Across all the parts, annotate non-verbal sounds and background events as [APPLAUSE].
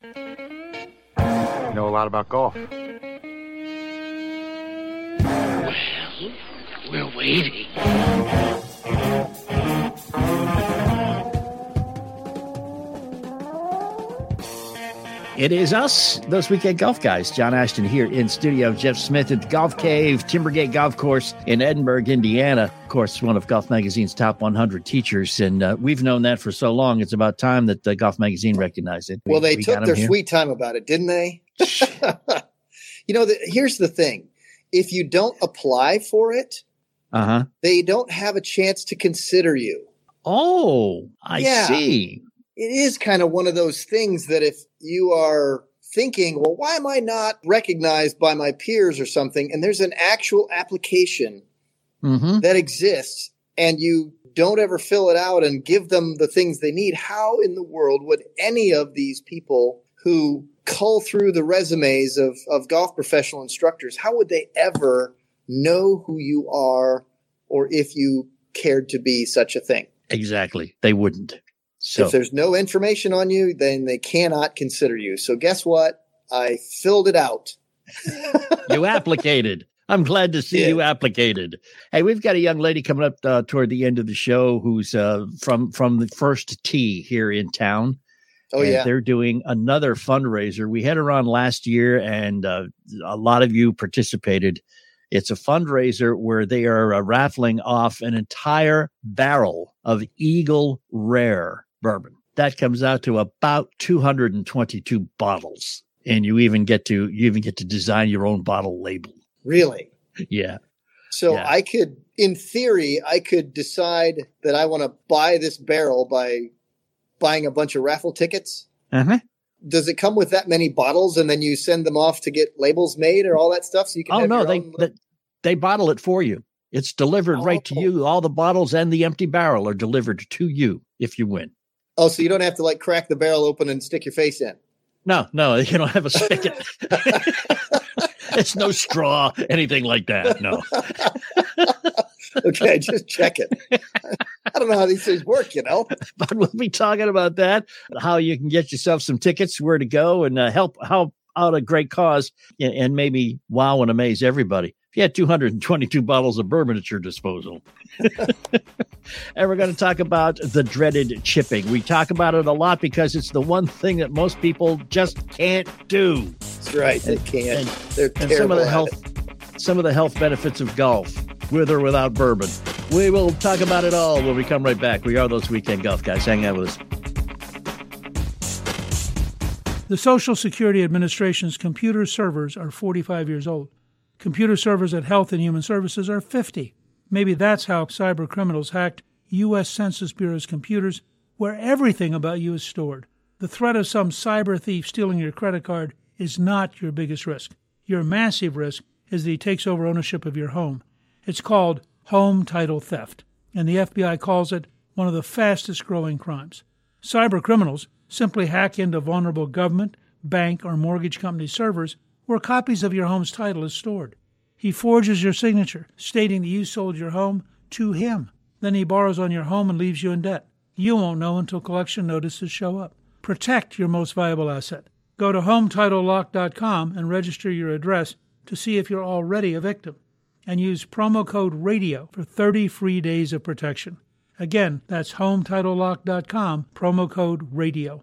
You know a lot about golf. Well, we're waiting. It is us, those weekend golf guys. John Ashton here in studio. Jeff Smith at the Golf Cave, Timbergate Golf Course in Edinburgh, Indiana. Of course, one of Golf Magazine's top 100 teachers. And uh, we've known that for so long. It's about time that the Golf Magazine recognized it. Well, we, they we took their sweet time about it, didn't they? [LAUGHS] you know, the, here's the thing if you don't apply for it, Uh huh. they don't have a chance to consider you. Oh, I Yeah. see. It is kind of one of those things that if you are thinking, well, why am I not recognized by my peers or something? And there's an actual application Mm-hmm. that exists and you don't ever fill it out and give them the things they need, how in the world would any of these people who cull through the resumes of, of golf professional instructors, how would they ever know who you are or if you cared to be such a thing? Exactly. They wouldn't. So If there's no information on you, then they cannot consider you. So guess what? I filled it out. [LAUGHS] you applicated. I'm glad to see Yeah. you applicated. Hey, we've got a young lady coming up uh, toward the end of the show who's uh, from from the first tee here in town. Oh and yeah. they're doing another fundraiser. We had her on last year, and uh, a lot of you participated. It's a fundraiser where they are uh, raffling off an entire barrel of Eagle Rare bourbon. That comes out to about 222 bottles, and you even get to you even get to design your own bottle label. Really? Yeah, So Yeah. I could, in theory, I could decide that I want to buy this barrel by buying a bunch of raffle tickets. uh-huh. Does it come with that many bottles, and then you send them off to get labels made or all that stuff? So you can. Oh no, they, they they bottle it for you. It's delivered right to Oh. you. All the bottles and the empty barrel are delivered to you if you win. Oh, so you don't have to like crack the barrel open and stick your face in. No, no, you don't have a spigot. [LAUGHS] it's no straw, anything like that. No. Okay, just check it. I don't know how these things work, you know. But we'll be talking about that, how you can get yourself some tickets, where to go, and uh, help help out a great cause, and, and maybe wow and amaze everybody. If you had 222 bottles of bourbon at your disposal. [LAUGHS] and we're going to talk about the dreaded chipping. We talk about it a lot because it's the one thing that most people just can't do. That's right. They can't. And- They're and some of the health it. some of the health benefits of golf with or without bourbon we will talk about it all when we come right back we are those weekend golf guys hang out with us The Social Security Administration's computer servers are 45 years old. Computer servers at Health and Human Services are 50. Maybe that's how cyber criminals hacked U.S. Census Bureau's computers, where everything about you is stored. The threat of some cyber thief stealing your credit card is not your biggest risk. Your massive risk is that he takes over ownership of your home. It's called home title theft, and the FBI calls it one of the fastest growing crimes. Cyber criminals simply hack into vulnerable government, bank, or mortgage company servers where copies of your home's title is stored. He forges your signature, stating that you sold your home to him. Then he borrows on your home and leaves you in debt. You won't know until collection notices show up. Protect your most valuable asset. Go to HometitleLock.com and register your address to see if you're already a victim. And use promo code RADIO for 30 free days of protection. Again, that's HometitleLock.com, promo code RADIO.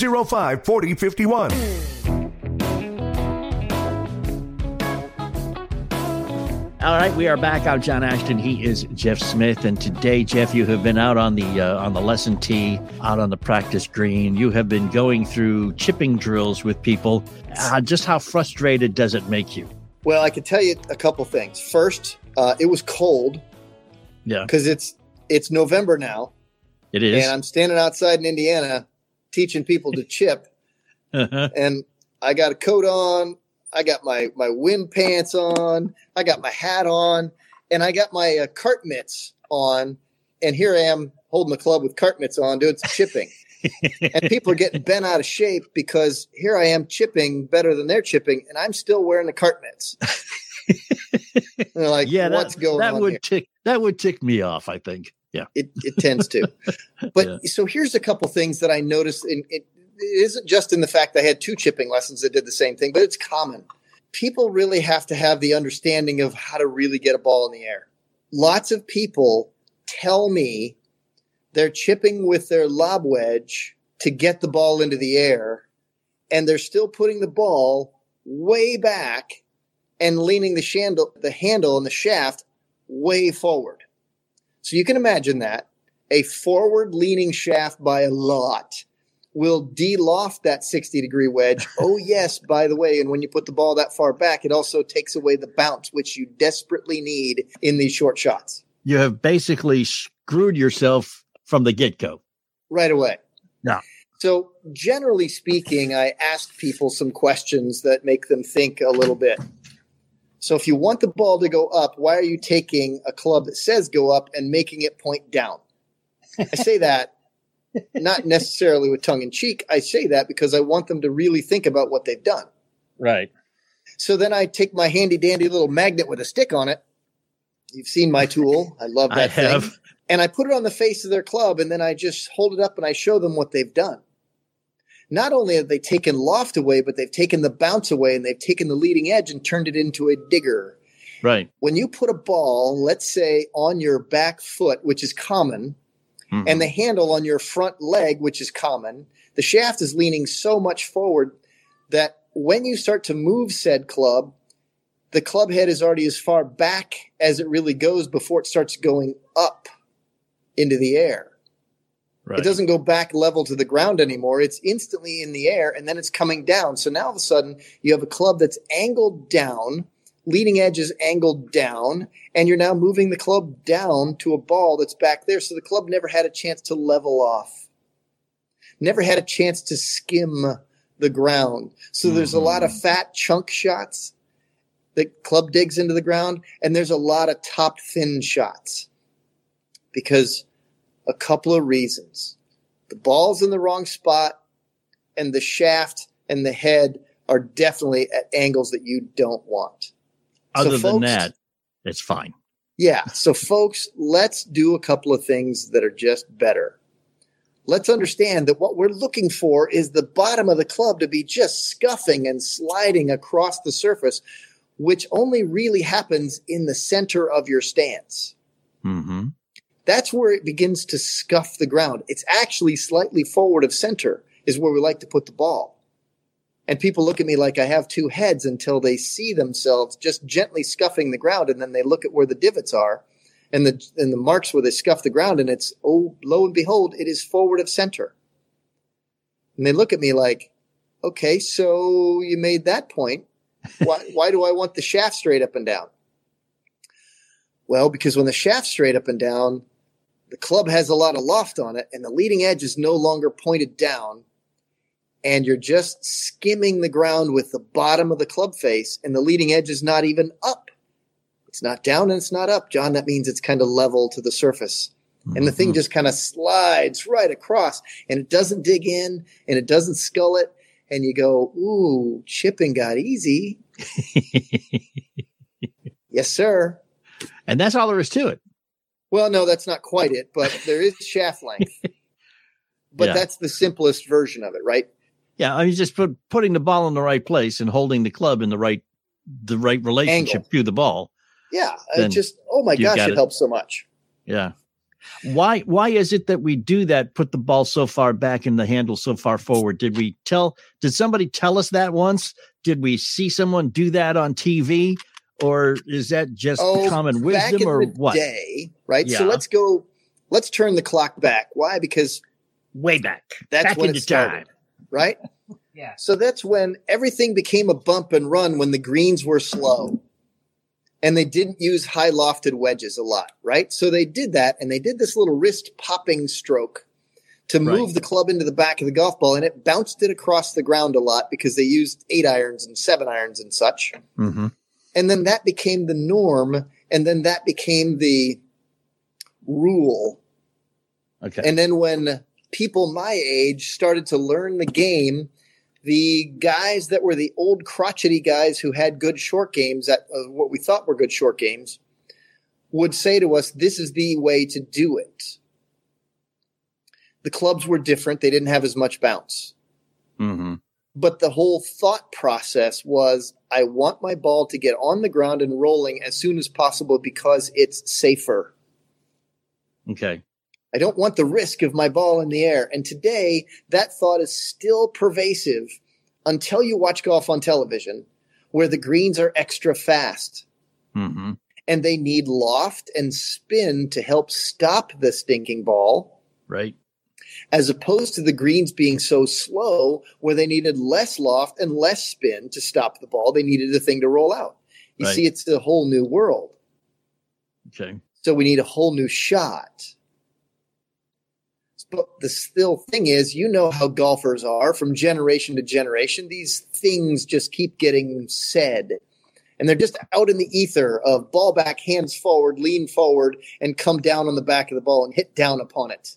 705 4051. All right, we are back. I'm John Ashton. He is Jeff Smith, and today, Jeff, you have been out on the uh, on the lesson tee, out on the practice green. You have been going through chipping drills with people. Uh, just how frustrated does it make you? Well, I can tell you a couple things. First, uh, it was cold. Yeah, because it's it's November now. It is, and I'm standing outside in Indiana teaching people to chip, [LAUGHS] uh-huh. and I got a coat on. I got my my wind pants on. I got my hat on, and I got my uh, cart mitts on. And here I am holding the club with cart mitts on, doing some chipping. [LAUGHS] and people are getting bent out of shape because here I am chipping better than they're chipping, and I'm still wearing the cart mitts. [LAUGHS] they're like, yeah, what's that, going that on? would here? tick that would tick me off. I think. Yeah, it it tends to. [LAUGHS] But Yeah. so here's a couple things that I noticed. In, it, it isn't just in the fact I had two chipping lessons that did the same thing, but it's common. People really have to have the understanding of how to really get a ball in the air. Lots of people tell me they're chipping with their lob wedge to get the ball into the air, and they're still putting the ball way back and leaning the handle, the handle and the shaft way forward. So you can imagine that a forward leaning shaft by a lot will de-loft that 60 degree wedge. [LAUGHS] oh yes, by the way, and when you put the ball that far back, it also takes away the bounce, which you desperately need in these short shots you have basically screwed yourself from the get go. right away. Yeah. So generally speaking, I ask people some questions that make them think a little bit. So if you want the ball to go up, why are you taking a club that says go up and making it point down? I say that [LAUGHS] not necessarily with tongue in cheek. I say that because I want them to really think about what they've done. Right. So then I take my handy dandy little magnet with a stick on it. You've seen my tool. I love [LAUGHS] I that thing. have. And I put it on the face of their club and then I just hold it up and I show them what they've done. Not only have they taken loft away, but they've taken the bounce away and they've taken the leading edge and turned it into a digger. Right. When you put a ball, let's say on your back foot, which is common, Mhm. and the handle on your front leg, which is common, the shaft is leaning so much forward that when you start to move said club, the club head is already as far back as it really goes before it starts going up into the air. Right. It doesn't go back level to the ground anymore. It's instantly in the air and then it's coming down. So now all of a sudden you have a club that's angled down, leading edge is angled down, and you're now moving the club down to a ball that's back there. So the club never had a chance to level off, never had a chance to skim the ground. So there's a mm-hmm. lot of fat chunk shots that club digs into the ground, and there's a lot of top thin shots because a couple of reasons. The ball's in the wrong spot, and the shaft and the head are definitely at angles that you don't want. Other than folks- that, it's fine. Yeah. So, folks, let's do a couple of things that are just better. Let's understand that what we're looking for is the bottom of the club to be just scuffing and sliding across the surface, which only really happens in the center of your stance. Mm-hmm. That's where it begins to scuff the ground. It's actually slightly forward of center, is where we like to put the ball. And people look at me like I have two heads until they see themselves just gently scuffing the ground, and then they look at where the divots are and the and the marks where they scuff the ground, and it's oh lo and behold, it is forward of center. And they look at me like, okay, so you made that point. Why [LAUGHS] why do I want the shaft straight up and down? Well, because when the shaft's straight up and down, the club has a lot of loft on it, and the leading edge is no longer pointed down, and you're just skimming the ground with the bottom of the club face, and the leading edge is not even up. It's not down and it's not up, John. That means it's kind of level to the surface. And the thing mm-hmm. just kind of slides right across, and it doesn't dig in, and it doesn't skull it, and you go, "Ooh, chipping got easy." [LAUGHS] yes, sir. and that's all there is to it. Well, no, that's not quite it, but there is shaft [LAUGHS] length. But Yeah. that's the simplest version of it, right? Yeah, I mean, just put, putting the ball in the right place and holding the club in the right the right relationship Angle. to the ball. Yeah. Uh, it just, oh my gosh, it, it. helps so much. Yeah. Why why is it that we do that? Put the ball so far back and the handle so far forward? Did we tell? Did somebody tell us that once? Did we see someone do that on TV, or is that just Oh, common wisdom, or what? Day, right? So let's go. Let's turn the clock back. Why? Because Way back, that's back when into it started, time. right? [LAUGHS] Yeah. So that's when everything became a bump and run when the greens were slow. And they didn't use high lofted wedges a lot, right? So they did that and they did this little wrist popping stroke to move Right. the club into the back of the golf ball and it bounced it across the ground a lot because they used eight irons and seven irons and such. hmm And then that became the norm and then that became the rule Okay. and then when people my age started to learn the game, the guys that were the old crotchety guys who had good short games at uh, what we thought were good short games would say to us, "This is the way to do it." The clubs were different; they didn't have as much bounce, hmm but the whole thought process was, "I want my ball to get on the ground and rolling as soon as possible because it's safer." Okay. I don't want the risk of my ball in the air. And today, that thought is still pervasive until you watch golf on television, where the greens are extra fast hmm and they need loft and spin to help stop the stinking ball, Right. As opposed to the greens being so slow, where they needed less loft and less spin to stop the ball. They needed a thing to roll out. You Right. see, it's a whole new world. Okay. So we need a whole new shot. But the still thing is, you know how golfers are from generation to generation. These things just keep getting said. And they're just out in the ether of ball back, hands forward, lean forward, and come down on the back of the ball and hit down upon it.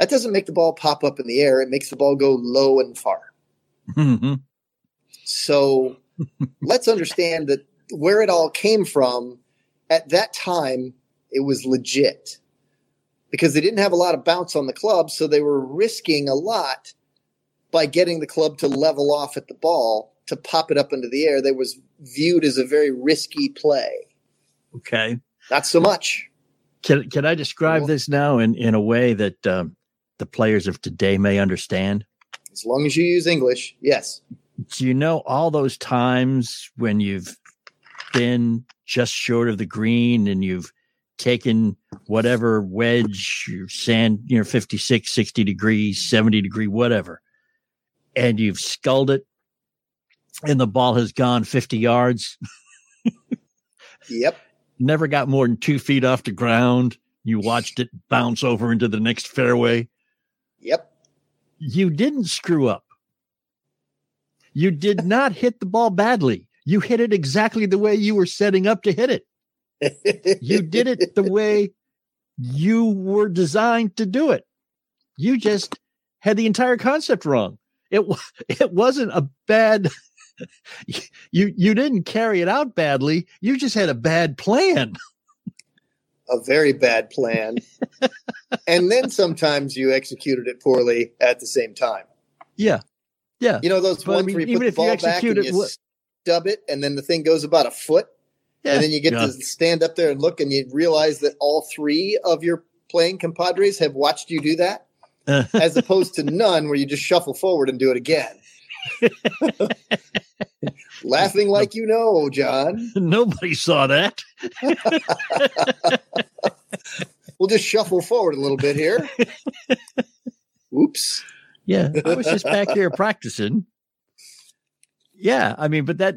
Yep. That doesn't make the ball pop up in the air. It makes the ball go low and far. hmm So [LAUGHS] let's understand that where it all came from at that time, it was legit because they didn't have a lot of bounce on the club. So they were risking a lot by getting the club to level off at the ball to pop it up into the air. That was viewed as a very risky play. Okay. Not so much. Can can I describe Well- this now in in a way that um, the players of today may understand? As long as you use English, yes. Do you know all those times when you've been just short of the green and you've taken whatever wedge, your sand, you know, 56, 60 degrees, 70 degree, whatever, and you've skulled it and the ball has gone 50 yards, [LAUGHS] Yep. never got more than two feet off the ground. You watched it bounce over into the next fairway. You didn't screw up. You did [LAUGHS] not hit the ball badly. You hit it exactly the way you were setting up to hit it. You did it the [LAUGHS] way you were designed to do it. You just had the entire concept wrong. It [LAUGHS] it wasn't a bad you you didn't carry it out badly. You just had a bad plan. A very bad plan. [LAUGHS] and then sometimes you executed it poorly at the same time. Yeah. Yeah. You know those But I mean, where you even put the if you ball back execute and it you wha- stub it, and then the thing goes about a foot, Yeah. and then you get Yeah. to stand up there and look, and you realize that all three of your playing compadres have watched you do that, [LAUGHS] as opposed to none, where you just shuffle forward and do it again. [LAUGHS] Laughing like you know, John. Nobody saw that. [LAUGHS] We'll just shuffle forward a little bit here. Oops. Yeah, I was just back there [LAUGHS] practicing. Yeah, I mean, but that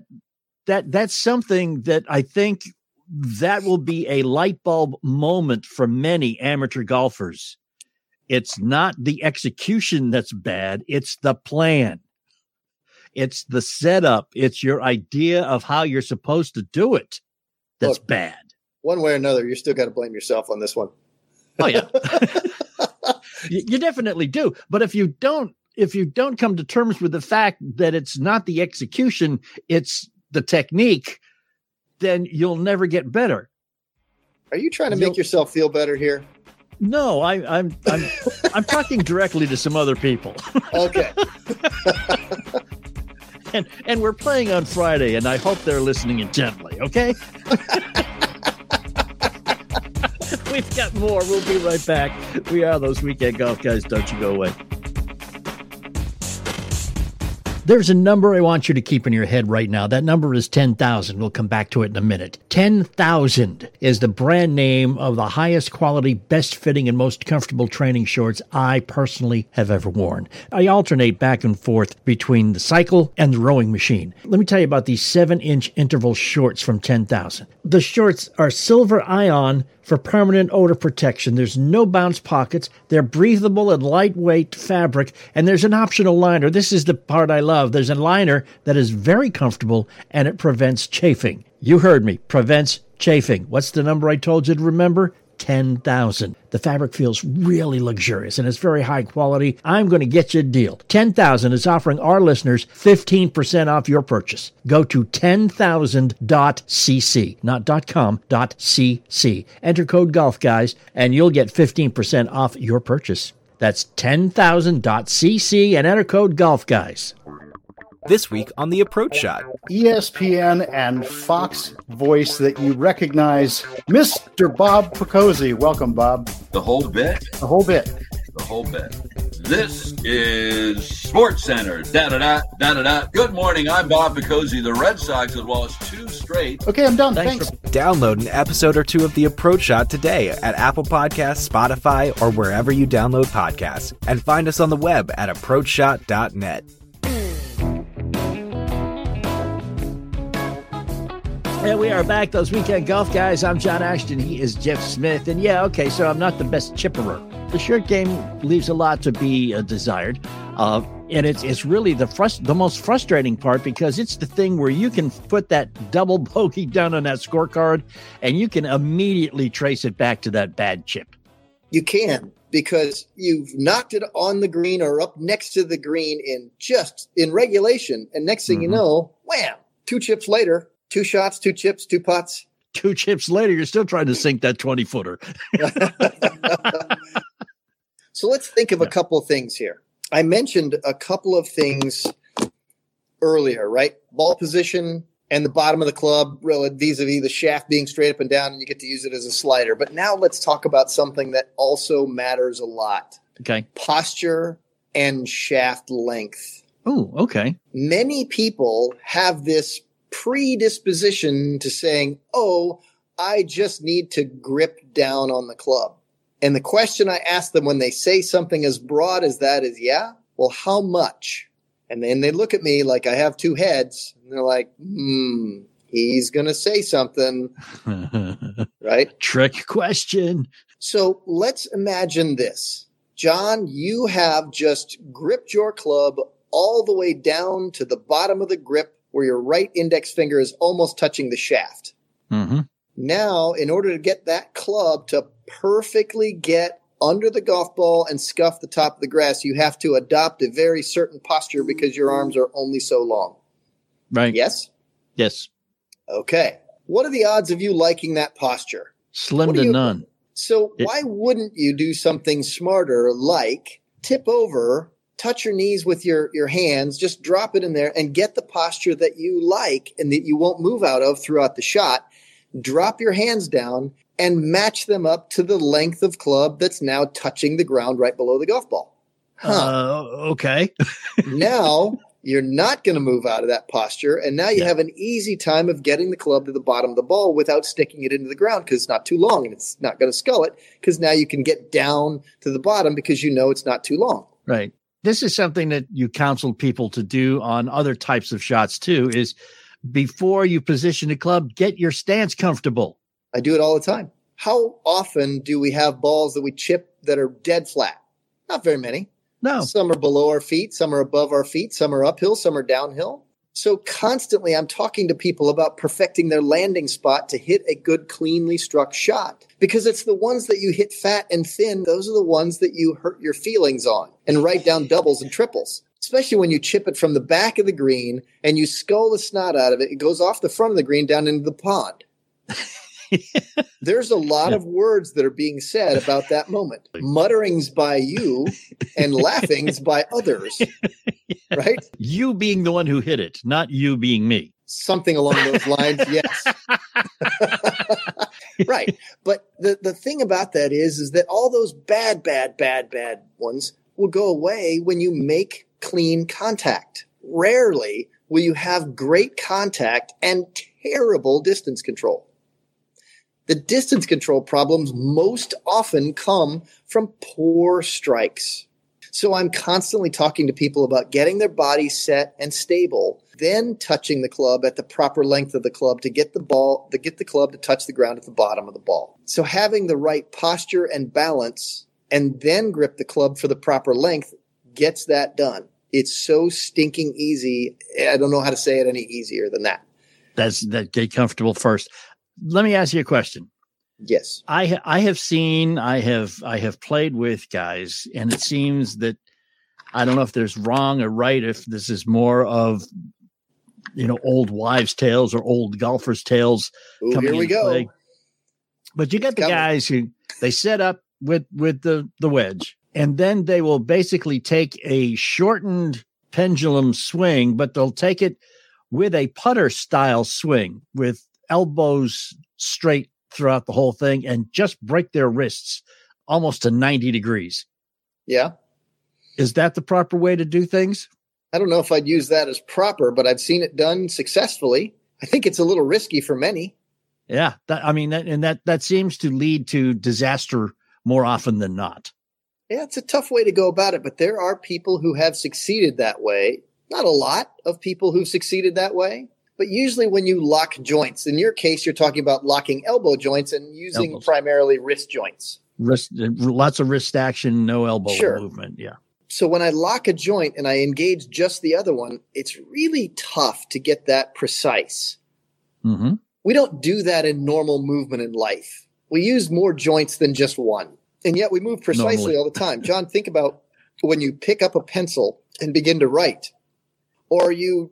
that that's something that I think that will be a light bulb moment for many amateur golfers. It's not the execution that's bad, it's the plan. It's the setup, it's your idea of how you're supposed to do it that's Look. bad. One way or another, you're still got to blame yourself on this one. Oh yeah. [LAUGHS] you, you definitely do. But if you don't if you don't come to terms with the fact that it's not the execution, it's the technique, then you'll never get better. Are you trying to You'll- make yourself feel better here? No, I, I'm I'm I'm talking directly to some other people, Okay. [LAUGHS] and and we're playing on Friday, and I hope they're listening intently. Okay. [LAUGHS] We've got more. We'll be right back. We are those weekend golf guys. Don't you go away. There's a number I want you to keep in your head right now. That number is 10,000. We'll come back to it in a minute. 10,000 is the brand name of the highest quality, best fitting, and most comfortable training shorts I personally have ever worn. I alternate back and forth between the cycle and the rowing machine. Let me tell you about these 7 inch interval shorts from 10,000. The shorts are silver ion for permanent odor protection. There's no bounce pockets. They're breathable and lightweight fabric, and there's an optional liner. This is the part I love. There's a liner that is very comfortable and it prevents chafing. You heard me, prevents chafing. What's the number I told you to remember? 10,000. The fabric feels really luxurious and it's very high quality. I'm going to get you a deal. 10,000 is offering our listeners 15% off your purchase. Go to 10,000.cc, not .com, .cc. Enter code golf guys and you'll get 15% off your purchase. That's 10,000.cc and enter code golf guys. This week on The Approach Shot. ESPN and Fox voice that you recognize, Mr. Bob Picozzi. Welcome, Bob. The whole bit? The whole bit. The whole bit. This is Sports Center. Da da da da da da. Good morning. I'm Bob Picozzi. The Red Sox have lost two straight. Okay, I'm done. Thanks Thanks. Download an episode or two of The Approach Shot today at Apple Podcasts, Spotify, or wherever you download podcasts. And find us on the web at approachshot.net. And we are back, those weekend golf guys. I'm John Ashton. He is Jeff Smith. And yeah, okay, so I'm not the best chipperer. The short game leaves a lot to be uh, desired. Uh, and it's it's really the frust- the most frustrating part because it's the thing where you can put that double bogey down on that scorecard and you can immediately trace it back to that bad chip. You can because you've knocked it on the green or up next to the green in just in regulation. And next thing you Mhm. know, wham, two chips later, two shots, two chips, two putts. Two chips later, you're still trying to sink that 20 footer. [LAUGHS] So let's think of a couple of things here. I mentioned a couple of things earlier, right? Ball position and the bottom of the club vis a vis the shaft being straight up and down, and you get to use it as a slider. But now let's talk about something that also matters a lot Okay. posture and shaft length. Oh, okay. Many people have this predisposition to saying, Oh, I just need to grip down on the club. And the question I ask them when they say something as broad as that is, Yeah, well, how much? And then they look at me like I have two heads, and they're like, Hmm, he's going to say something, [LAUGHS] right? Trick question. So let's imagine this. John, you have just gripped your club all the way down to the bottom of the grip where your right index finger is almost touching the shaft. hmm Now, in order to get that club to perfectly get under the golf ball and scuff the top of the grass, you have to adopt a very certain posture because your arms are only so long. Right. Yes? Yes. Okay. What are the odds of you liking that posture? Slim to you- none. So It- why wouldn't you do something smarter like tip over, touch your knees with your, your hands, just drop it in there and get the posture that you like and that you won't move out of throughout the shot. Drop your hands down and match them up to the length of club that's now touching the ground right below the golf ball. Huh. Uh, okay. [LAUGHS] now you're not going to move out of that posture. And now you Yeah. have an easy time of getting the club to the bottom of the ball without sticking it into the ground because it's not too long and it's not going to skull it because now you can get down to the bottom because you know it's not too long. Right. This is something that you counsel people to do on other types of shots too is before you position the club, get your stance comfortable. I do it all the time. How often do we have balls that we chip that are dead flat? Not very many. No. Some are below our feet, some are above our feet, some are uphill, some are downhill. So constantly I'm talking to people about perfecting their landing spot to hit a good, cleanly struck shot because it's the ones that you hit fat and thin. Those are the ones that you hurt your feelings on and write down doubles and triples, especially when you chip it from the back of the green and you skull the snot out of it. It goes off the front of the green down into the pond. There's a lot of words that are being said about that moment. [LAUGHS] Mutterings by you and laughings by others. [LAUGHS] Right? You being the one who hit it, not you being me. Something along those lines, [LAUGHS] yes. right. But the, the thing about that is, is that all those bad, bad, bad, bad ones will go away when you make clean contact. Rarely will you have great contact and terrible distance control. The distance control problems most often come from poor strikes. So I'm constantly talking to people about getting their body set and stable, then touching the club at the proper length of the club to get the ball, to get the club to touch the ground at the bottom of the ball. So having the right posture and balance and then grip the club for the proper length gets that done. It's so stinking easy. I don't know how to say it any easier than that. That's that get comfortable first. Let me ask you a question. Yes. I I have seen I have I have played with guys and it seems that I don't know if there's wrong or right if this is more of you know old wives tales or old golfers tales Ooh, here we go. Play. But you get the guys who they set up with with the the wedge and then they will basically take a shortened pendulum swing but they'll take it with a putter style swing with elbows straight throughout the whole thing and just break their wrists almost to 90 degrees. Yeah. Is that the proper way to do things? I don't know if I'd use that as proper, but I've seen it done successfully. I think it's a little risky for many. Yeah, that, I mean, that, and that that seems to lead to disaster more often than not. Yeah, it's a tough way to go about it, but there are people who have succeeded that way. Not a lot of people who've succeeded that way, but usually when you lock joints, in your case, you're talking about locking elbow joints and using Elbows. primarily wrist joints. Wrist, lots of wrist action, no elbow sure. movement. Yeah. So when I lock a joint and I engage just the other one, it's really tough to get that precise. Mm-hmm. We don't do that in normal movement in life. We use more joints than just one. And yet we move precisely Normally. all the time. John, think about when you pick up a pencil and begin to write, or you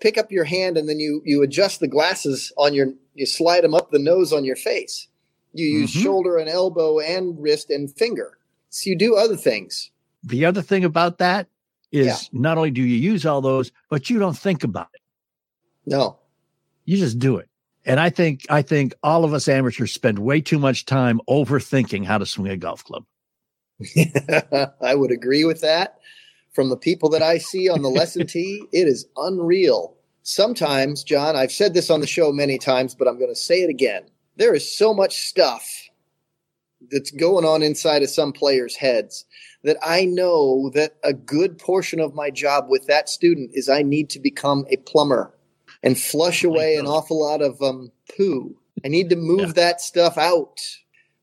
pick up your hand and then you you adjust the glasses on your you slide them up the nose on your face. You use mm-hmm. shoulder and elbow and wrist and finger. So you do other things. The other thing about that is yeah. not only do you use all those, but you don't think about it. No. You just do it. And I think I think all of us amateurs spend way too much time overthinking how to swing a golf club. [LAUGHS] I would agree with that from the people that I see on the lesson tee, it is unreal. Sometimes, John, I've said this on the show many times, but I'm going to say it again. There is so much stuff that's going on inside of some players' heads that I know that a good portion of my job with that student is I need to become a plumber and flush away an awful lot of um, poo. I need to move yeah. that stuff out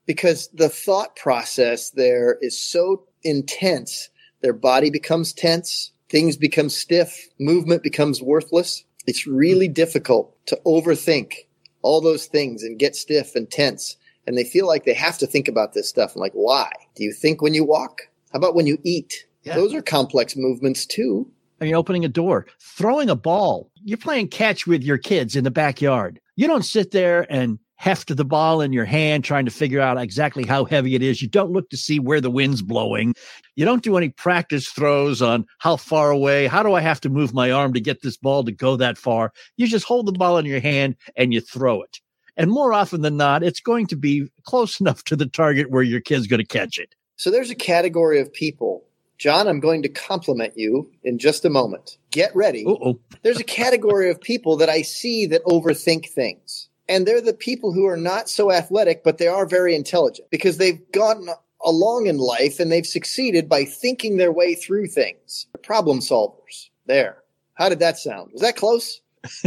because the thought process there is so intense their body becomes tense, things become stiff, movement becomes worthless. It's really difficult to overthink all those things and get stiff and tense. And they feel like they have to think about this stuff. I'm like, why? Do you think when you walk? How about when you eat? Yeah. Those are complex movements too. I mean, opening a door, throwing a ball. You're playing catch with your kids in the backyard. You don't sit there and heft the ball in your hand, trying to figure out exactly how heavy it is. You don't look to see where the wind's blowing. You don't do any practice throws on how far away, how do I have to move my arm to get this ball to go that far. You just hold the ball in your hand and you throw it. And more often than not, it's going to be close [LAUGHS] enough to the target where your kid's going to catch it. So there's a category of people. John, I'm going to compliment you in just a moment. Get ready. Uh-oh. There's a category of people that I see that overthink things and they're the people who are not so athletic, but they are very intelligent because they've gotten along in life and they've succeeded by thinking their way through things. Problem solvers. There. How did that sound? Was that close? [LAUGHS]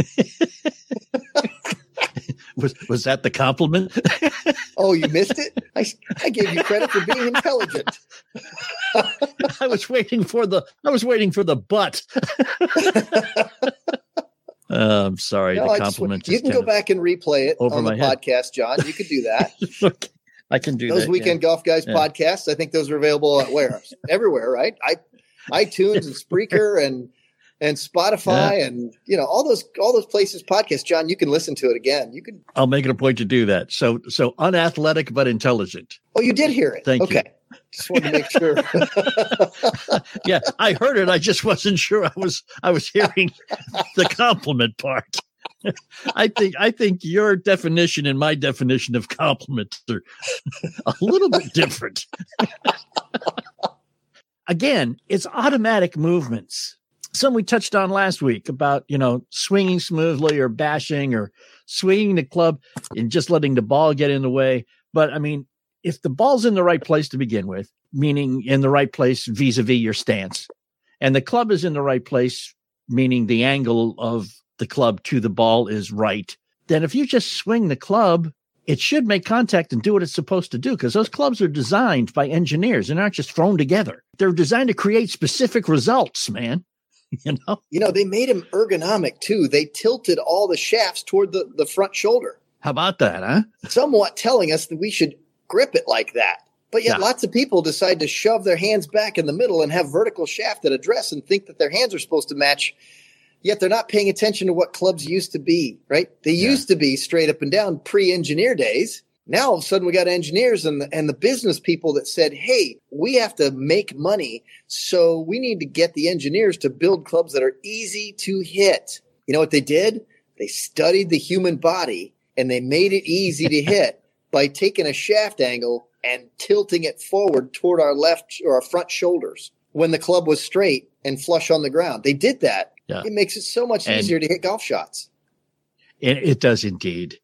was was that the compliment? [LAUGHS] oh, you missed it. I, I gave you credit for being intelligent. [LAUGHS] I was waiting for the I was waiting for the butt. I'm sorry. No, the compliment. Just, you can go back and replay it on the podcast. John. You can do that. [LAUGHS] I can do those that, weekend yeah. golf guys yeah. podcasts. I think those are available at where [LAUGHS] everywhere, right? I iTunes and Spreaker [LAUGHS] and and Spotify yeah. and you know all those all those places podcast. John, you can listen to it again. You can. I'll make it a point to do that. So so unathletic but intelligent. Oh, you did hear it. Thank okay. you. Just wanted to make sure. [LAUGHS] yeah, I heard it. I just wasn't sure I was I was hearing the compliment part. I think I think your definition and my definition of compliments are a little bit different. Again, it's automatic movements. Some we touched on last week about, you know, swinging smoothly or bashing or swinging the club and just letting the ball get in the way. But I mean, if the ball's in the right place to begin with, meaning in the right place vis-a-vis your stance, and the club is in the right place, meaning the angle of the club to the ball is right, then if you just swing the club, it should make contact and do what it's supposed to do because those clubs are designed by engineers and aren't just thrown together. They're designed to create specific results, man. [LAUGHS] You know, You know, they made them ergonomic too. They tilted all the shafts toward the, the front shoulder, how about that, huh? somewhat telling us that we should grip it like that. But yet, Yeah. lots of people decide to shove their hands back in the middle and have vertical shaft at address and think that their hands are supposed to match. Yet they're not paying attention to what clubs used to be, right? They used to be straight up and down pre engineer days. Now all of a sudden we got engineers and the, and the business people that said, Hey, we have to make money. So we need to get the engineers to build clubs that are easy to hit. You know what they did? They studied the human body and they made it easy to [LAUGHS] hit by taking a shaft angle and tilting it forward toward our left or our front shoulders when the club was straight and flush on the ground. They did that. Yeah. It makes it so much And- easier to hit golf shots. It, it does indeed.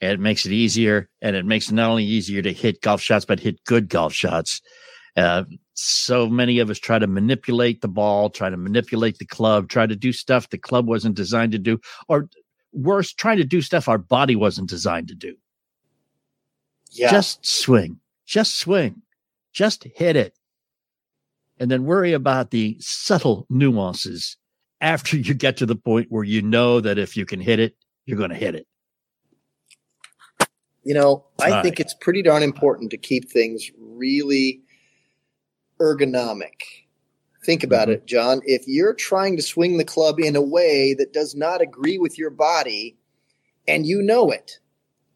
And it makes it easier. And it makes it not only easier to hit golf shots, but hit good golf shots. Uh, so many of us try to manipulate the ball, try to manipulate the club, try to do stuff the club wasn't designed to do, or worse, trying to do stuff our body wasn't designed to do. Yeah. Just swing, just swing, just hit it. And then worry about the subtle nuances after you get to the point where you know that if you can hit it, you're going to hit it. You know, I think it's pretty darn important to keep things really ergonomic. Think about mm-hmm. it, John. If you're trying to swing the club in a way that does not agree with your body and you know it,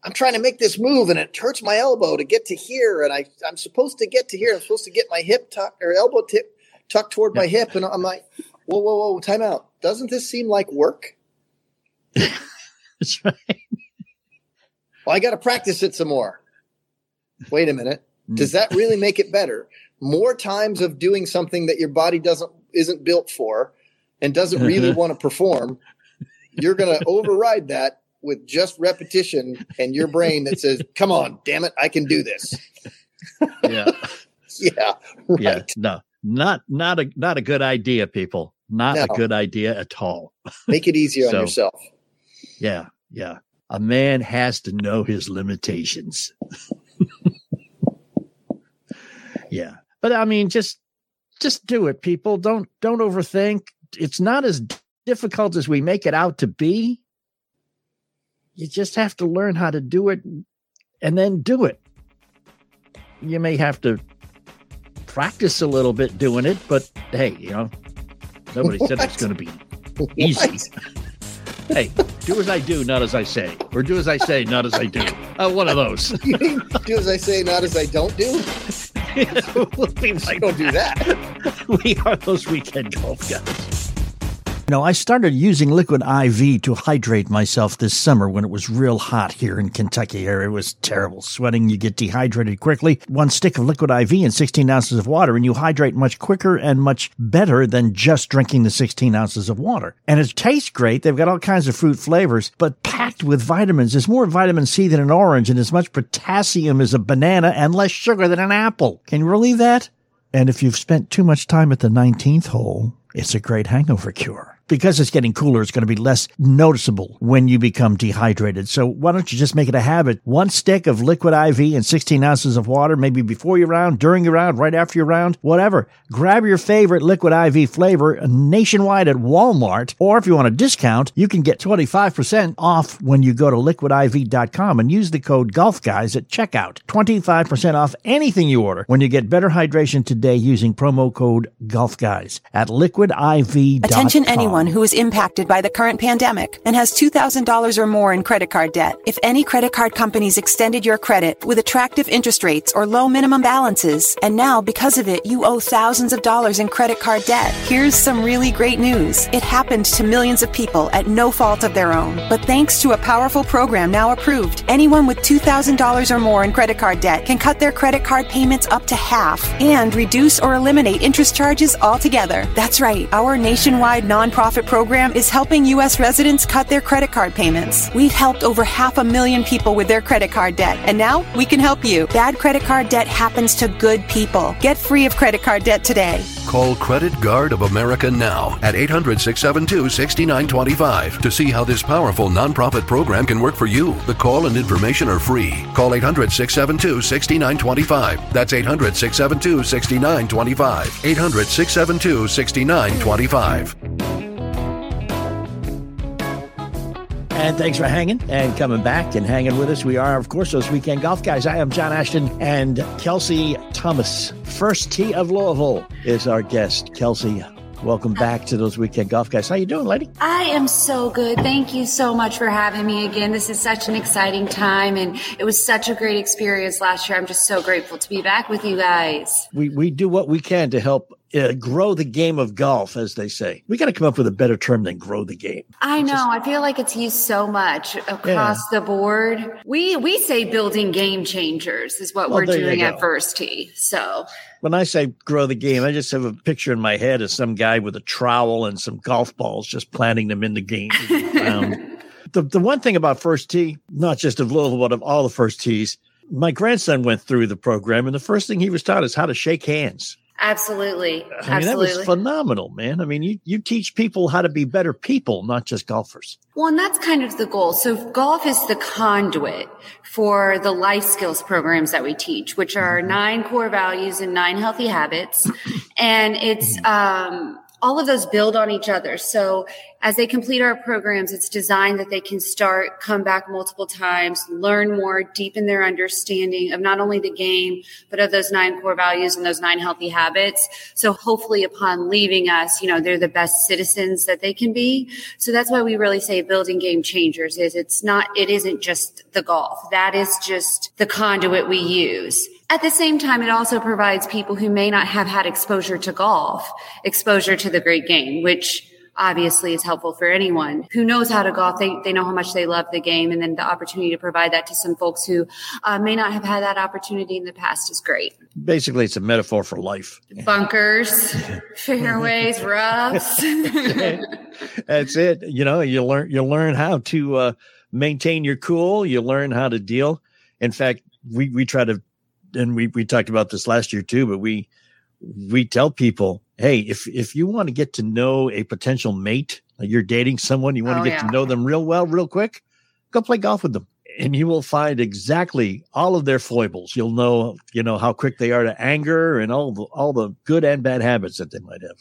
I'm trying to make this move and it hurts my elbow to get to here and I, I'm supposed to get to here. I'm supposed to get my hip tuck or elbow tip tucked toward my hip. And I'm like, whoa, whoa, whoa, time out. Doesn't this seem like work? That's right. Well, I got to practice it some more. Wait a minute. Does that really make it better? More times of doing something that your body doesn't isn't built for and doesn't really uh-huh. want to perform, you're going to override that with just repetition and your brain that says, "Come on, damn it, I can do this." Yeah. [LAUGHS] Yeah. Right. Yeah. No, not, not a, not a good idea, people. Not a good idea at all. Make it easier So- on yourself. Yeah. Yeah. A man has to know his limitations. [LAUGHS] yeah. But I mean, just, just do it, people. Don't, don't overthink. It's not as difficult as we make it out to be. You just have to learn how to do it and then do it. You may have to practice a little bit doing it, but hey, you know, nobody said it's going to be easy. Hey, do as I do, not as I say, or do as I say, not as I do. Uh, one of those. [LAUGHS] Do as I say, not as I don't do? we'll be like Don't do that. we are those weekend golf guys. Know, I started using liquid IV to hydrate myself this summer when it was real hot here in Kentucky area. It was terrible. Sweating, you get dehydrated quickly. One stick of liquid IV and 16 ounces of water, and you hydrate much quicker and much better than just drinking the 16 ounces of water. And it tastes great. They've got all kinds of fruit flavors, but packed with vitamins. There's more vitamin C than an orange and as much potassium as a banana and less sugar than an apple. Can you believe that? And if you've spent too much time at the 19th hole, it's a great hangover cure. Because it's getting cooler, it's going to be less noticeable when you become dehydrated. So why don't you just make it a habit? One stick of liquid IV and 16 ounces of water, maybe before your round, during your round, right after your round, whatever. Grab your favorite liquid IV flavor nationwide at Walmart. Or if you want a discount, you can get 25% off when you go to liquidiv.com and use the code GolfGuys at checkout. 25% off anything you order when you get better hydration today using promo code GolfGuys at liquidiv.com. Attention anyone who is impacted by the current pandemic and has $2,000 or more in credit card debt. If any credit card companies extended your credit with attractive interest rates or low minimum balances, and now because of it, you owe thousands of dollars in credit card debt, here's some really great news. It happened to millions of people at no fault of their own. But thanks to a powerful program now approved, anyone with $2,000 or more in credit card debt can cut their credit card payments up to half and reduce or eliminate interest charges altogether. That's right. Our nationwide nonprofit program is helping U.S. residents cut their credit card payments. We've helped over half a million people with their credit card debt, and now we can help you. Bad credit card debt happens to good people. Get free of credit card debt today. Call Credit Guard of America now at 800 672 6925 to see how this powerful nonprofit program can work for you. The call and information are free. Call 800 672 6925. That's 800 672 6925. 800 672 6925. And thanks for hanging and coming back and hanging with us. We are, of course, those weekend golf guys. I am John Ashton and Kelsey Thomas. First tee of Louisville is our guest. Kelsey, welcome back to those weekend golf guys. How you doing, lady? I am so good. Thank you so much for having me again. This is such an exciting time, and it was such a great experience last year. I'm just so grateful to be back with you guys. We we do what we can to help uh, grow the game of golf, as they say. We got to come up with a better term than grow the game. I know. I feel like it's used so much across the board. We we say building game changers is what Well, we're doing at First Tee. So When I say grow the game, I just have a picture in my head of some guy with a trowel and some golf balls just planting them in the game. the [LAUGHS] the, the one thing about first tee, not just of Louisville, but of all the first tees, my grandson went through the program, and the first thing he was taught is how to shake hands. Absolutely, I mean, absolutely. that was phenomenal, man. I mean, you, you teach people how to be better people, not just golfers. Well, and that's kind of the goal. So golf is the conduit for the life skills programs that we teach, which are nine core values and nine healthy habits. And it's, um, all of those build on each other. So as they complete our programs, it's designed that they can start, come back multiple times, learn more, deepen their understanding of not only the game, but of those nine core values and those nine healthy habits. So hopefully upon leaving us, you know, they're the best citizens that they can be. So that's why we really say building game changers is it's not, it isn't just the golf. That is just the conduit we use. At the same time, it also provides people who may not have had exposure to golf, exposure to the great game, which obviously is helpful for anyone who knows how to golf. They, they know how much they love the game. And then the opportunity to provide that to some folks who uh, may not have had that opportunity in the past is great. Basically, it's a metaphor for life. Bunkers, [LAUGHS] fairways, roughs. [LAUGHS] That's it. You know, you learn you learn how to uh, maintain your cool. You learn how to deal. In fact, we we try to, and we we talked about this last year too. But we we tell people, hey, if if you want to get to know a potential mate, like you're dating someone, you want Oh, to get yeah. to know them real well, real quick, go play golf with them. And you will find exactly all of their foibles. You'll know, you know, how quick they are to anger and all the all the good and bad habits that they might have.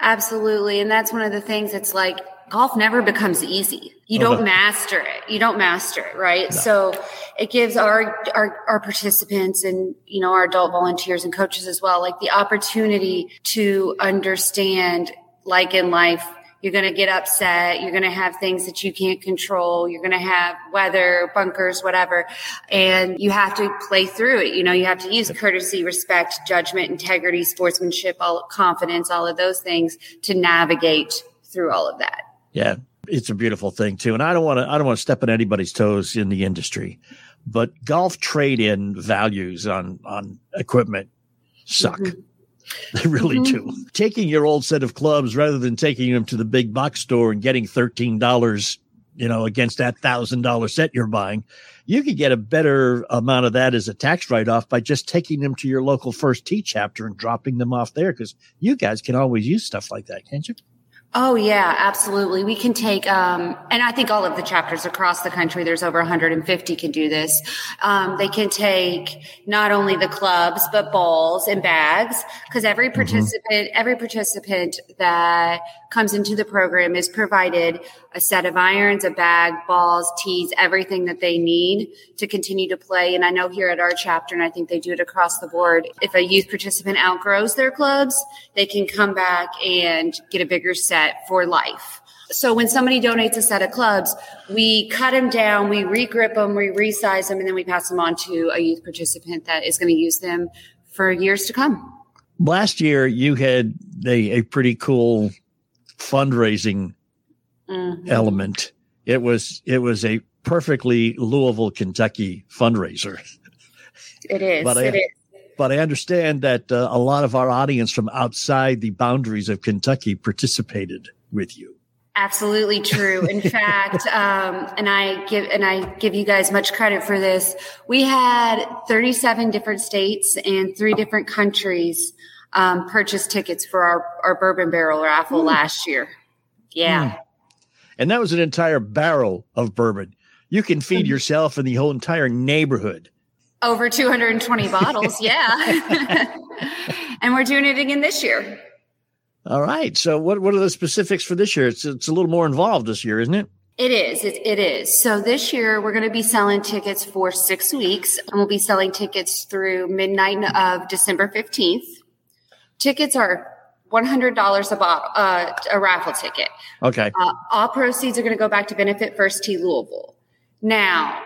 Absolutely. And that's one of the things it's like golf never becomes easy. You don't master it. You don't master it, right? So it gives our, our, our participants and, you know, our adult volunteers and coaches as well, like the opportunity to understand, like in life, you're going to get upset. You're going to have things that you can't control. You're going to have weather, bunkers, whatever. And you have to play through it. You know, you have to use courtesy, respect, judgment, integrity, sportsmanship, all confidence, all of those things to navigate through all of that. Yeah, it's a beautiful thing too. And I don't want to I don't want to step on anybody's toes in the industry, but golf trade in values on on equipment suck. Mm-hmm. [LAUGHS] They really mm-hmm. do. Taking your old set of clubs rather than taking them to the big box store and getting thirteen dollars, you know, against that thousand dollar set you're buying, you could get a better amount of that as a tax write off by just taking them to your local first Tee chapter and dropping them off there because you guys can always use stuff like that, can't you? Oh yeah, absolutely. We can take, um, and I think all of the chapters across the country, there's over 150 can do this. Um, they can take not only the clubs, but balls and bags because every participant, every participant that comes into the program is provided a set of irons, a bag, balls, tees, everything that they need to continue to play. And I know here at our chapter, and I think they do it across the board, if a youth participant outgrows their clubs, they can come back and get a bigger set for life. So when somebody donates a set of clubs, we cut them down, we regrip them, we resize them, and then we pass them on to a youth participant that is going to use them for years to come. Last year, you had a, a pretty cool fundraising Mhm. element. It was it was a perfectly Louisville, Kentucky fundraiser. It is. But I- it is. But I understand that uh, a lot of our audience from outside the boundaries of Kentucky participated with you. Absolutely true. In [LAUGHS] fact, um, and I give and I give you guys much credit for this. We had 37 different states and three different countries um, purchase tickets for our, our bourbon barrel raffle last year. Yeah. And that was an entire barrel of bourbon. You can feed Mm-hmm. yourself and the whole entire neighborhood. Over 220 [LAUGHS] bottles. Yeah. [LAUGHS] and we're doing it again this year. All right. So what what are the specifics for this year? It's it's a little more involved this year, isn't it? It is. It, it is. So this year we're going to be selling tickets for six weeks and we'll be selling tickets through midnight of December 15th. Tickets are $100 a bottle, uh, a raffle ticket. Okay. Uh, all proceeds are going to go back to Benefit First Tee Louisville. Now,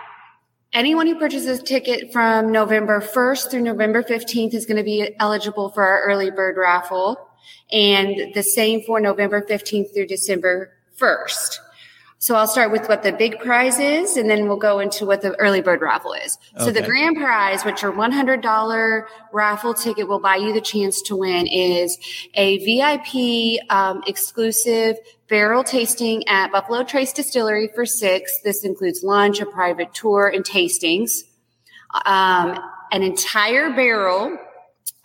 anyone who purchases a ticket from November 1st through November 15th is going to be eligible for our early bird raffle. And the same for November 15th through December 1st. So I'll start with what the big prize is, and then we'll go into what the early bird raffle is. So the grand prize, which are $100 raffle ticket will buy you the chance to win is a VIP um, exclusive barrel tasting at Buffalo Trace Distillery for six. This includes lunch, a private tour, and tastings. Um, an entire barrel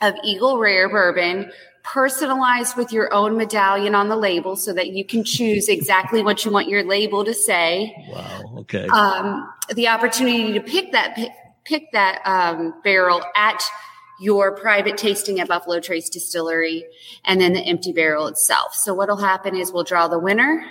of Eagle Rare bourbon personalized with your own medallion on the label so that you can choose exactly what you want your label to say. Wow. Okay. Um, the opportunity to pick that pick, that um, barrel at your private tasting at Buffalo Trace Distillery, and then the empty barrel itself. So what'll happen is we'll draw the winner.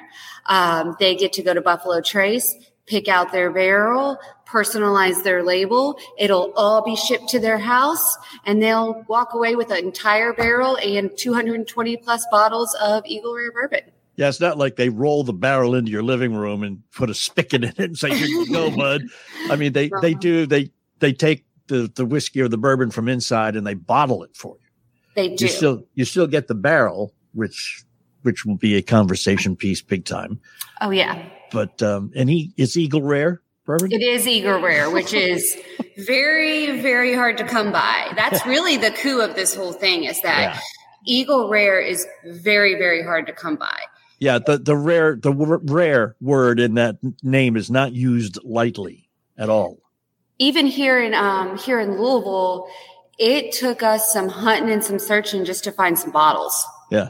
Um, they get to go to Buffalo Trace, pick out their barrel, personalize their label. It'll all be shipped to their house, and they'll walk away with an entire barrel and 220 plus bottles of Eagle Rare bourbon. Yeah, it's not like they roll the barrel into your living room and put a spigot in it and say, "Here you go, [LAUGHS] bud." I mean, they they uh-huh. do they they take the the whiskey or the bourbon from inside and they bottle it for you. They do. You still you still get the barrel, which which will be a conversation piece, big time. oh yeah. But um, and he is Eagle Rare. It is Eagle Rare, which is [LAUGHS] very, very hard to come by. That's really the coup of this whole thing is that Yeah. Eagle Rare is very, very hard to come by. Yeah, the the rare the w- rare word in that name is not used lightly at all. Even here in um, here in Louisville, it took us some hunting and some searching just to find some bottles. Yeah.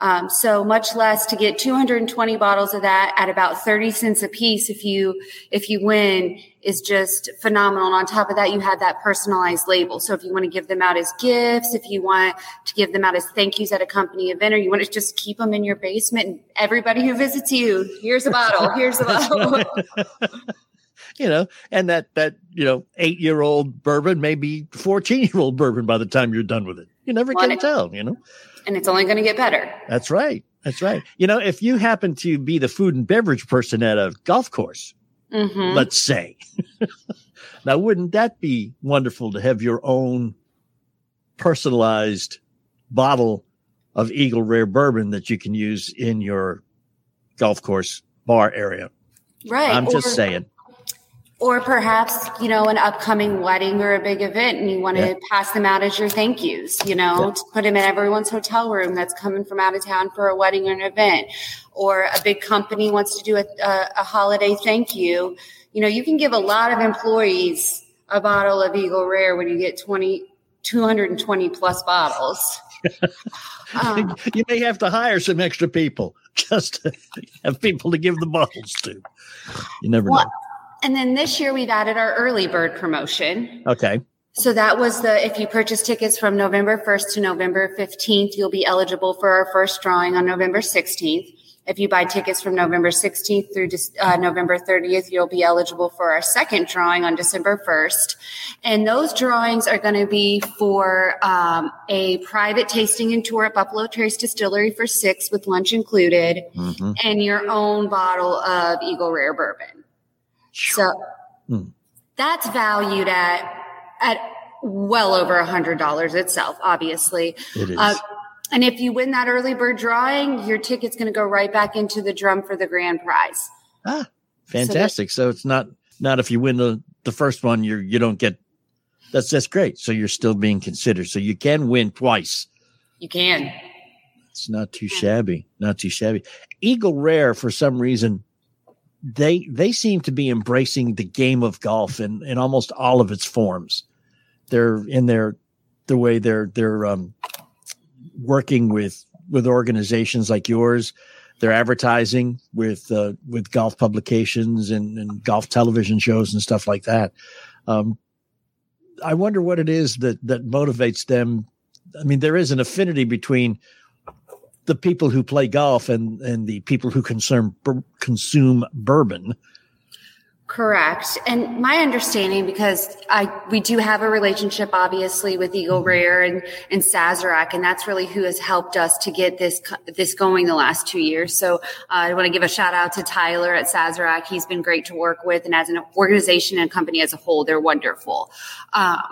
Um, so much less to get 220 bottles of that at about 30 cents a piece. If you, if you win is just phenomenal. And on top of that, you have that personalized label. So if you want to give them out as gifts, if you want to give them out as thank yous at a company event, or you want to just keep them in your basement and everybody who visits you, here's a bottle, here's a [LAUGHS] bottle. you know, and that that you know eight year old bourbon may be fourteen year old bourbon by the time you're done with it. You never can it- tell. You know, and it's only going to get better. that's right. That's right. You know, if you happen to be the food and beverage person at a golf course, Mhm. let's say, [LAUGHS] now wouldn't that be wonderful to have your own personalized bottle of Eagle Rare bourbon that you can use in your golf course bar area? Right. I'm just saying. Or perhaps, you know, an upcoming wedding or a big event and you want to Yeah. pass them out as your thank yous, you know, Yeah. to put them in everyone's hotel room that's coming from out of town for a wedding or an event. Or a big company wants to do a, a, a holiday thank you. You know, you can give a lot of employees a bottle of Eagle Rare when you get 20, 220 plus bottles. [LAUGHS] Um, you may have to hire some extra people [LAUGHS] just to have people to give the bottles to. You never Well, know. And then this year we've added our early bird promotion. Okay. So that was the, if you purchase tickets from November 1st to November 15th, you'll be eligible for our first drawing on November 16th. If you buy tickets from November 16th through uh, November 30th, you'll be eligible for our second drawing on December 1st. And those drawings are going to be for um, a private tasting and tour at Buffalo Trace Distillery for six with lunch included Mhm. and your own bottle of Eagle Rare bourbon. So Hmm. that's valued at at well over a hundred dollars itself, obviously. It is. Uh, and if you win that early bird drawing, your ticket's going to go right back into the drum for the grand prize. Ah, fantastic. So, it's not not if you win the the first one, you you don't get. That's that's great. So you're still being considered. So you can win twice. You can. It's not too shabby. Not too shabby. Eagle Rare, for some reason, they they seem to be embracing the game of golf in, in almost all of its forms. They're in their the way they're they're um, working with with organizations like yours. They're advertising with uh, with golf publications and, and golf television shows and stuff like that. Um, I wonder what it is that that motivates them. I mean, there is an affinity between the people who play golf and and the people who consume consume bourbon. Correct. And my understanding, because I we do have a relationship, obviously, with Eagle Rare and and Sazerac, and that's really who has helped us to get this this going the last two years. So uh, I want to give a shout out to Tyler at Sazerac. He's been great to work with, and as an organization and company as a whole, they're wonderful. Um,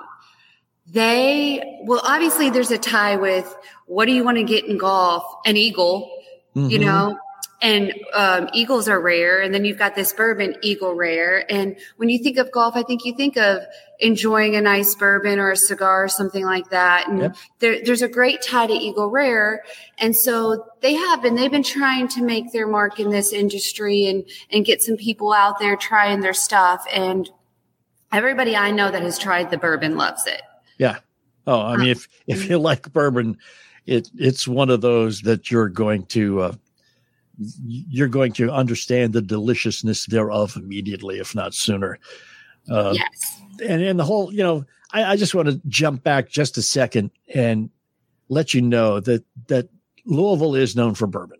they well, obviously, there's a tie with what do you want to get in golf? An eagle, you Mhm. know, and um, eagles are rare and then you've got this bourbon eagle rare and when you think of golf i think you think of enjoying a nice bourbon or a cigar or something like that and Yep. there, there's a great tie to eagle rare and so they have been they've been trying to make their mark in this industry and and get some people out there trying their stuff and everybody i know that has tried the bourbon loves it Yeah. Oh, I mean, if if you like bourbon, it it's one of those that you're going to uh, you're going to understand the deliciousness thereof immediately, if not sooner. Uh, yes. and and the whole, you know, I, I just want to jump back just a second and let you know that that Louisville is known for bourbon.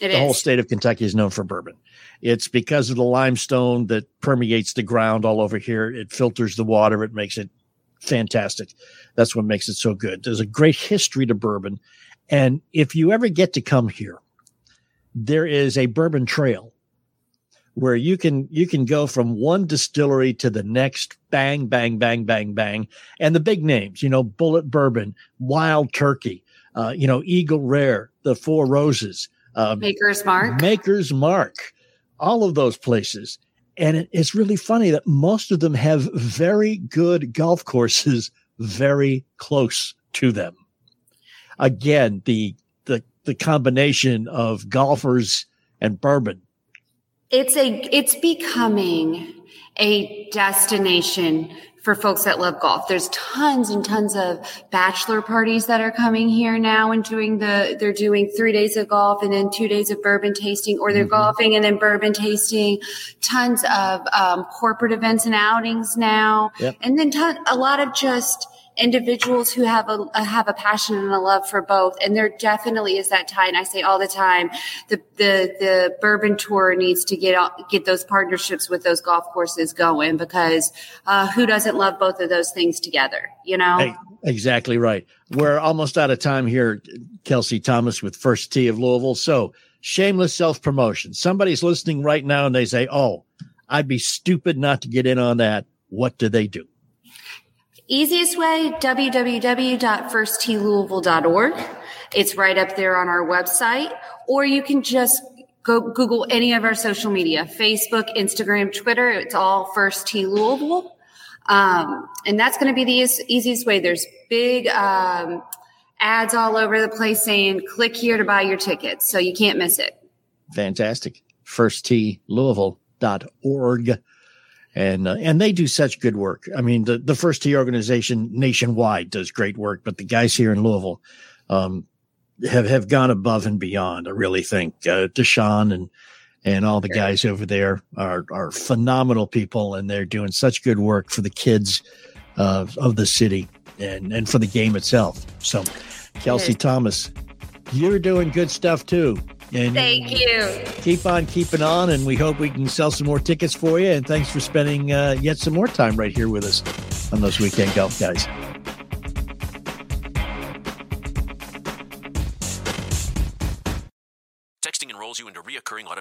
It the whole state of Kentucky is known for bourbon. It's because of the limestone that permeates the ground all over here. It filters the water. It makes it fantastic. That's what makes it so good. There's a great history to bourbon. And if you ever get to come here, there is a bourbon trail where you can you can go from one distillery to the next bang bang bang bang bang and the big names you know Bulleit bourbon wild turkey uh, you know eagle rare the four roses um, maker's mark maker's mark all of those places and it, it's really funny that most of them have very good golf courses very close to them. Again the the the combination of golfers and bourbon. It's a it's becoming a destination for folks that love golf. There's tons and tons of bachelor parties that are coming here now and doing the they're doing 3 days of golf and then 2 days of bourbon tasting or they're golfing and then bourbon tasting. Tons of um, corporate events and outings now. Yep. And then ton, a lot of just individuals who have a, a have a passion and a love for both and there definitely is that tie and I say all the time the the the bourbon tour needs to get get those partnerships with those golf courses going because uh, who doesn't love both of those things together you know Hey, exactly right. We're almost out of time here, Kelsey Thomas with First Tee of Louisville. So, shameless self promotion. Somebody's listening right now and they say, Oh, I'd be stupid not to get in on that. What do they do? Easiest way, www.firstteelouisville.org. It's right up there on our website, or you can just go Google any of our social media, Facebook, Instagram, Twitter. It's all First Tee Louisville. Um, and that's going to be the eas- easiest way. There's big, um, ads all over the place saying click here to buy your tickets. So you can't miss it. Fantastic. First. And, uh, and they do such good work. I mean, the, the First Tee organization nationwide does great work, but the guys here in Louisville, um, have, have gone above and beyond. I really think, uh, Deshaun and, and all the guys over there are, are phenomenal people and they're doing such good work for the kids, uh, of the city and, and for the game itself. So Kelsey Yes. Thomas, you're doing good stuff too. And Thank you. keep on keeping on, and we hope we can sell some more tickets for you. And thanks for spending uh, yet some more time right here with us on those weekend golf guys.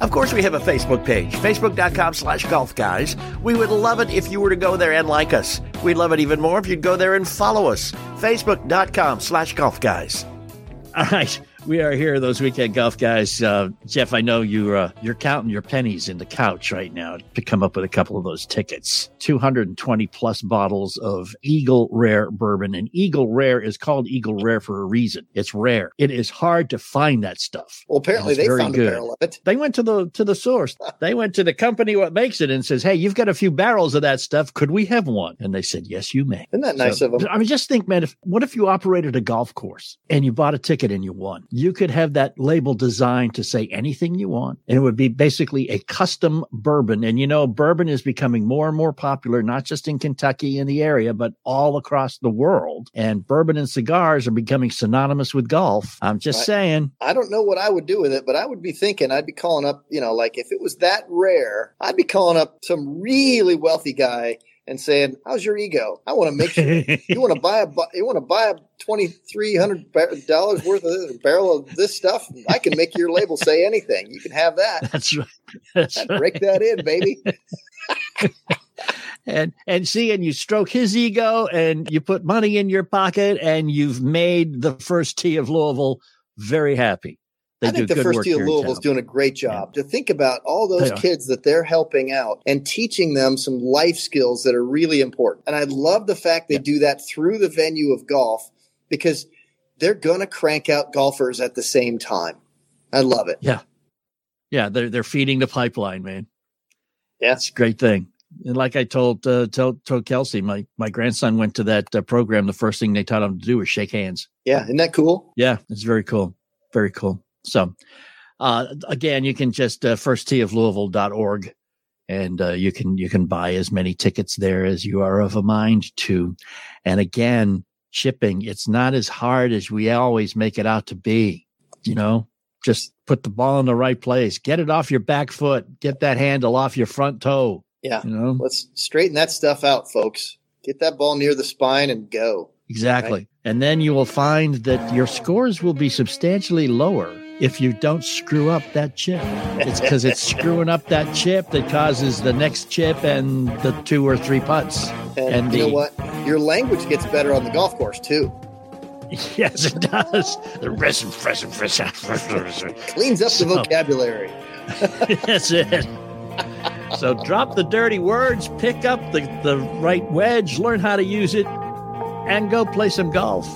Of course, we have a Facebook page, facebook.com slash golf guys. We would love it if you were to go there and like us. We'd love it even more if you'd go there and follow us, facebook.com slash golf guys. All right, we are here, those weekend golf guys. Uh, Jeff, I know you're uh, you're counting your pennies in the couch right now to come up with a couple of those tickets. 220 plus bottles of Eagle Rare bourbon, and Eagle Rare is called Eagle Rare for a reason. It's rare. It is hard to find that stuff. Well, apparently they found good. a barrel of it. They went to the to the source. [LAUGHS] They went to the company what makes it and says, "Hey, you've got a few barrels of that stuff. Could we have one?" And they said, "Yes, you may." Isn't that nice So, of them? I mean, just think, man. If what if you operated a golf course and you bought a ticket and you won? You could have that label designed to say anything you want, and it would be basically a custom bourbon. And you know, bourbon is becoming more and more popular, not just in Kentucky and the area, but all across the world. And bourbon and cigars are becoming synonymous with golf. I'm just Right. saying. I don't know what I would do with it, but I would be thinking I'd be calling up, you know, like if it was that rare, I'd be calling up some really wealthy guy and saying, "How's your ego? I want to make sure you want to [LAUGHS] buy a you want to buy a twenty three hundred dollars worth of barrel of this stuff. I can make your label say anything. You can have that. That's right. That's I'd right. break that in, baby. [LAUGHS] and and see and you stroke his ego and you put money in your pocket and you've made the first tee of Louisville very happy. They I think the first work team of here in Louisville's doing a great job. To think about all those kids that they're helping out and teaching them some life skills that are really important. And I love the fact they do that through the venue of golf because they're going to crank out golfers at the same time. I love it. Yeah. Yeah, they're they're feeding the pipeline, man. Yeah. It's a great thing. And like I told uh, told, told Kelsey, my my grandson went to that uh, program. The first thing they taught him to do was shake hands. Yeah, isn't that cool? Yeah, it's very cool. Very cool. So, uh, again, you can just uh, firstteeoflouisville.org and uh, you can you can buy as many tickets there as you are of a mind to. And again, shipping it's not as hard as we always make it out to be. You know, just put the ball in the right place, get it off your back foot, get that handle off your front toe. Yeah. You know, Let's straighten that stuff out, folks. Get that ball near the spine and go. Exactly. And then you will find that your scores will be substantially lower if you don't screw up that chip. It's because it's [LAUGHS] screwing up that chip that causes the next chip and the two or three putts. And, you know what? Your language gets better on the golf course too. [LAUGHS] Yes, it does. The rest [LAUGHS] Cleans up the vocabulary. That's it. So drop the dirty words, pick up the, the right wedge, learn how to use it, and go play some golf.